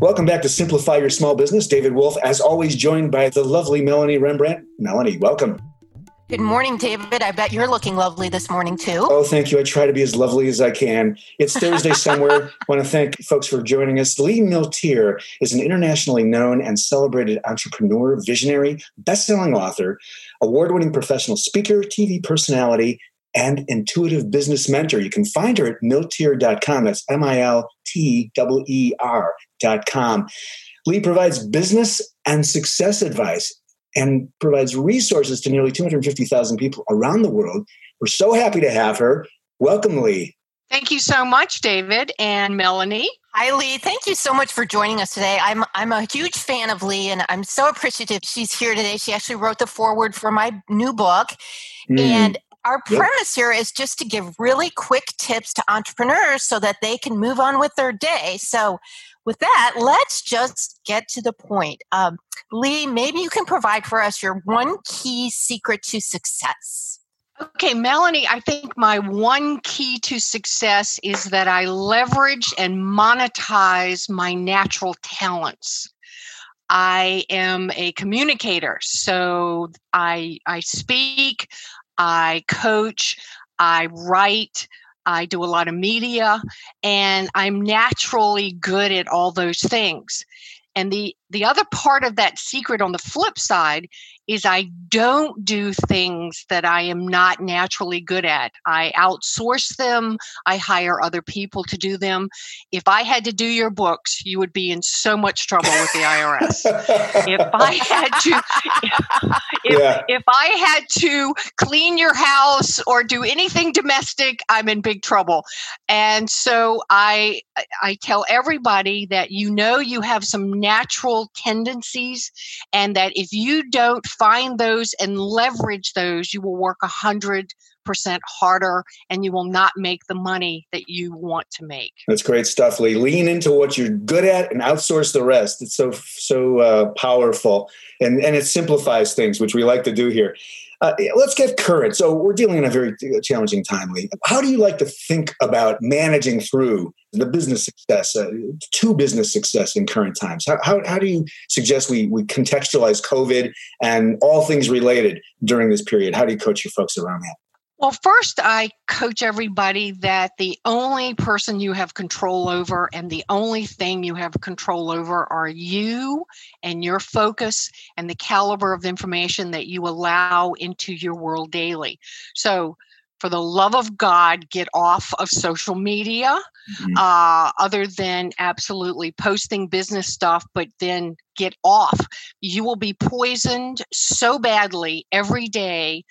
Welcome back to Simplify Your Small Business. David Wolf, as always, joined by the lovely Melanie Rembrandt. Melanie, welcome. Good morning, David. I bet you're looking lovely this morning too. Oh, thank you. I try to be as lovely as I can. It's Thursday somewhere. I want to thank folks for joining us. Lee Milteer is an internationally known and celebrated entrepreneur, visionary, best-selling author, award-winning professional speaker, TV personality, and intuitive business mentor. You can find her at milteer.com. That's M I L T E E R.com. Lee provides business and success advice and provides resources to nearly 250,000 people around the world. We're so happy to have her. Welcome, Lee. Thank you so much, David and Melanie. Hi, Lee. Thank you so much for joining us today. I'm I'm a huge fan of Lee, and I'm so appreciative she's here today. She actually wrote the foreword for my new book, mm. and our premise here is just to give really quick tips to entrepreneurs so that they can move on with their day. So, with that, let's just get to the point. Um, Lee, maybe you can provide for us your one key secret to success. Okay, Melanie, I think my one key to success is that I leverage and monetize my natural talents. I am a communicator, so I I speak, I coach, I write, I do a lot of media, and I'm naturally good at all those things. And the the other part of that secret on the flip side is I don't do things that I am not naturally good at. I outsource them, I hire other people to do them. If I had to do your books, you would be in so much trouble with the IRS. if I had to if, yeah. if I had to clean your house or do anything domestic, I'm in big trouble. And so I I tell everybody that you know you have some natural tendencies and that if you don't find those and leverage those, you will work a hundred percent harder and you will not make the money that you want to make. That's great stuff, Lee. Lean into what you're good at and outsource the rest. It's so so uh, powerful and and it simplifies things, which we like to do here. Uh, let's get current. So we're dealing in a very challenging time. How do you like to think about managing through the business success, uh, to business success in current times? How, how, how do you suggest we, we contextualize COVID and all things related during this period? How do you coach your folks around that? Well, first, I coach everybody that the only person you have control over and the only thing you have control over are you and your focus and the caliber of information that you allow into your world daily. So, for the love of God, get off of social media, mm-hmm. uh, other than absolutely posting business stuff, but then get off. You will be poisoned so badly every day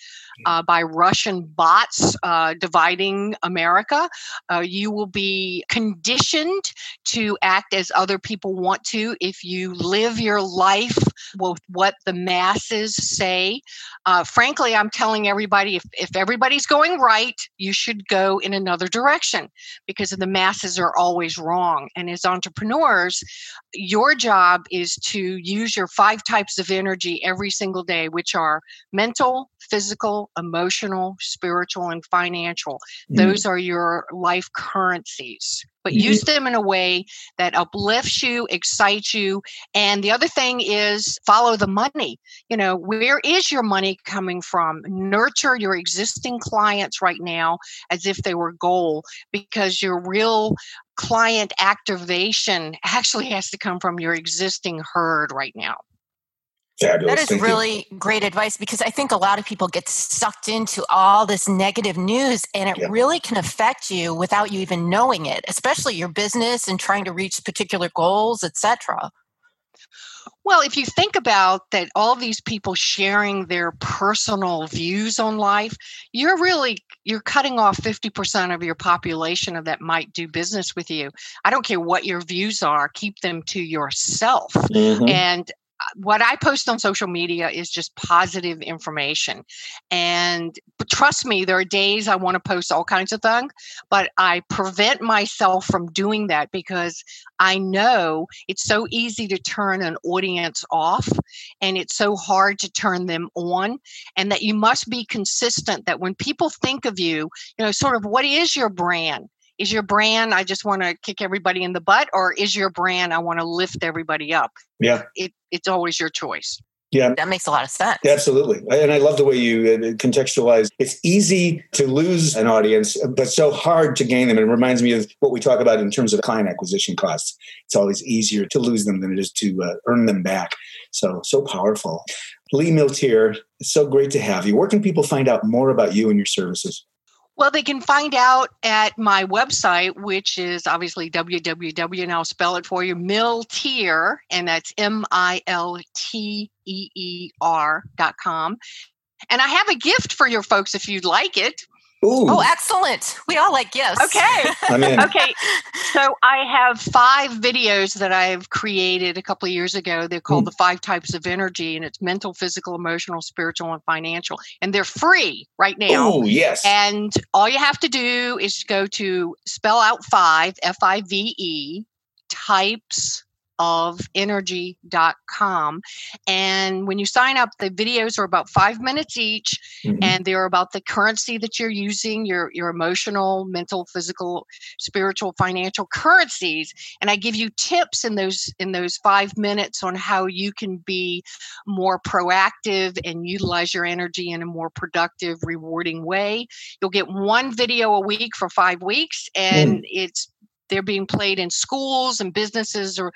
uh, by Russian bots uh, dividing America. Uh, you will be conditioned to act as other people want to if you live your life with what the masses say. Uh, frankly, I'm telling everybody if, if everybody's going right, you should go in another direction because the masses are always wrong. And as entrepreneurs, your job is to to use your five types of energy every single day, which are mental, physical, emotional, spiritual, and financial. Mm. Those are your life currencies but mm-hmm. use them in a way that uplifts you, excites you. And the other thing is follow the money. You know, where is your money coming from? Nurture your existing clients right now as if they were gold because your real client activation actually has to come from your existing herd right now. Fabulous. That is Thank really you. great advice because I think a lot of people get sucked into all this negative news and it really can affect you without you even knowing it, especially your business and trying to reach particular goals, etc. Well, if you think about that, all these people sharing their personal views on life, you're really you're cutting off 50% of your population of that might do business with you. I don't care what your views are, keep them to yourself. Mm-hmm. And what I post on social media is just positive information. And trust me, there are days I want to post all kinds of things, but I prevent myself from doing that because I know it's so easy to turn an audience off and it's so hard to turn them on. And that you must be consistent that when people think of you, you know, sort of what is your brand? Is your brand i just want to kick everybody in the butt or is your brand i want to lift everybody up? Yeah. It, it's always your choice. Yeah. That makes a lot of sense. Absolutely. And i love the way you uh, contextualize. It's easy to lose an audience but so hard to gain them. And it reminds me of what we talk about in terms of client acquisition costs. It's always easier to lose them than it is to uh, earn them back. So so powerful. Lee Milteer, it's so great to have you. Where can people find out more about you and your services well, they can find out at my website, which is obviously www, and I'll spell it for you, Milteer, and that's M I L T E E R dot com. And I have a gift for your folks if you'd like it. Ooh. Oh, excellent. We all like gifts. Okay. okay. So I have five videos that I've created a couple of years ago. They're called mm. the five types of energy, and it's mental, physical, emotional, spiritual, and financial. And they're free right now. Oh, yes. And all you have to do is go to spell out five, F I V E, types of energy.com. And when you sign up, the videos are about five minutes each, mm-hmm. and they're about the currency that you're using, your, your emotional, mental, physical, spiritual, financial currencies. And I give you tips in those in those five minutes on how you can be more proactive and utilize your energy in a more productive, rewarding way. You'll get one video a week for five weeks, and mm. it's they're being played in schools and businesses or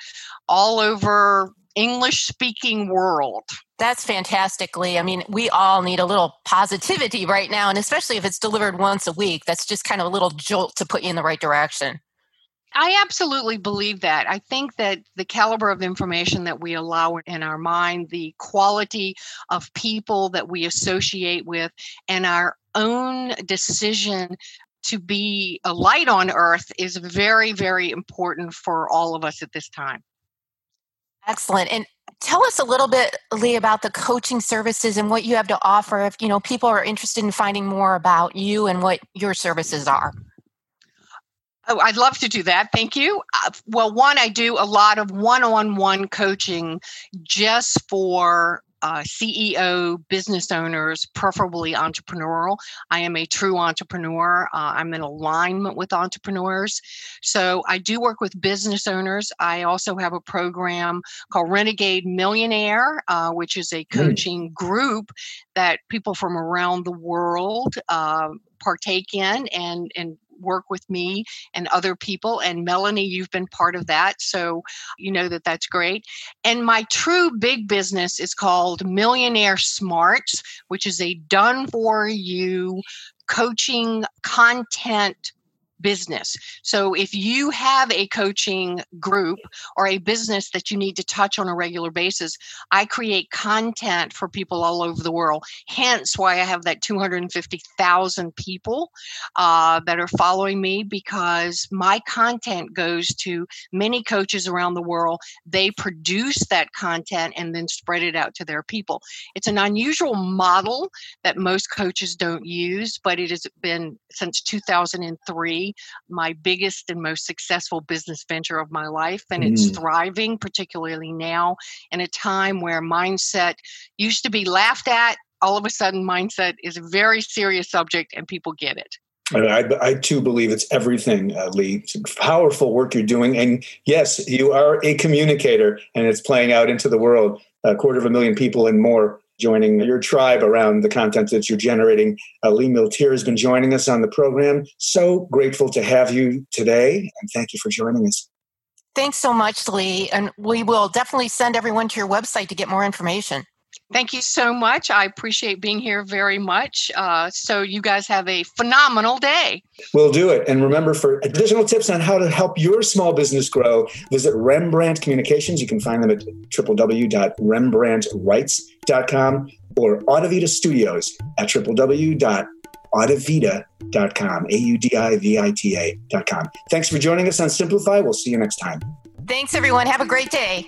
all over English speaking world. That's fantastically. I mean, we all need a little positivity right now, and especially if it's delivered once a week, that's just kind of a little jolt to put you in the right direction. I absolutely believe that. I think that the caliber of information that we allow in our mind, the quality of people that we associate with, and our own decision to be a light on earth is very, very important for all of us at this time. Excellent. And tell us a little bit, Lee, about the coaching services and what you have to offer if you know people are interested in finding more about you and what your services are. Oh, I'd love to do that. Thank you. Uh, well, one, I do a lot of one on one coaching just for uh, CEO business owners, preferably entrepreneurial. I am a true entrepreneur. Uh, I'm in alignment with entrepreneurs. So I do work with business owners. I also have a program called Renegade Millionaire, uh, which is a mm. coaching mm. group that people from around the world uh, partake in and and work with me and other people. And Melanie, you've been part of that. So you know that that's great. And my true big business is called Millionaire Smarts, which is a done for you coaching content business. So if you have a coaching group or a business that you need to touch on a regular basis, I create content for people all over the world. Hence why I have that 250,000 people uh, that are following me because my content goes to many coaches around the world. They produce that content and then spread it out to their people. It's an unusual model that most coaches don't use, but it has been since 2003 my biggest and most successful business venture of my life. And mm. it's thriving, particularly now in a time where mindset used to be laughed at. All of a sudden, mindset is a very serious subject and people get it. I, I, too believe it's everything, uh, Lee. It's powerful work you're doing. And yes, you are a communicator and it's playing out into the world. A quarter of a million people and more joining your tribe around the content that you're generating. Uh, Lee Milteer has been joining us on the program. So grateful to have you today. And thank you for joining us. Thanks so much, Lee. And we will definitely send everyone to your website to get more information. Thank you so much. I appreciate being here very much. Uh, so, you guys have a phenomenal day. We'll do it. And remember, for additional tips on how to help your small business grow, visit Rembrandt Communications. You can find them at www.rembrandtwrites.com or Audivita Studios at www.audivita.com, A U D I V I T A.com. Thanks for joining us on Simplify. We'll see you next time. Thanks, everyone. Have a great day.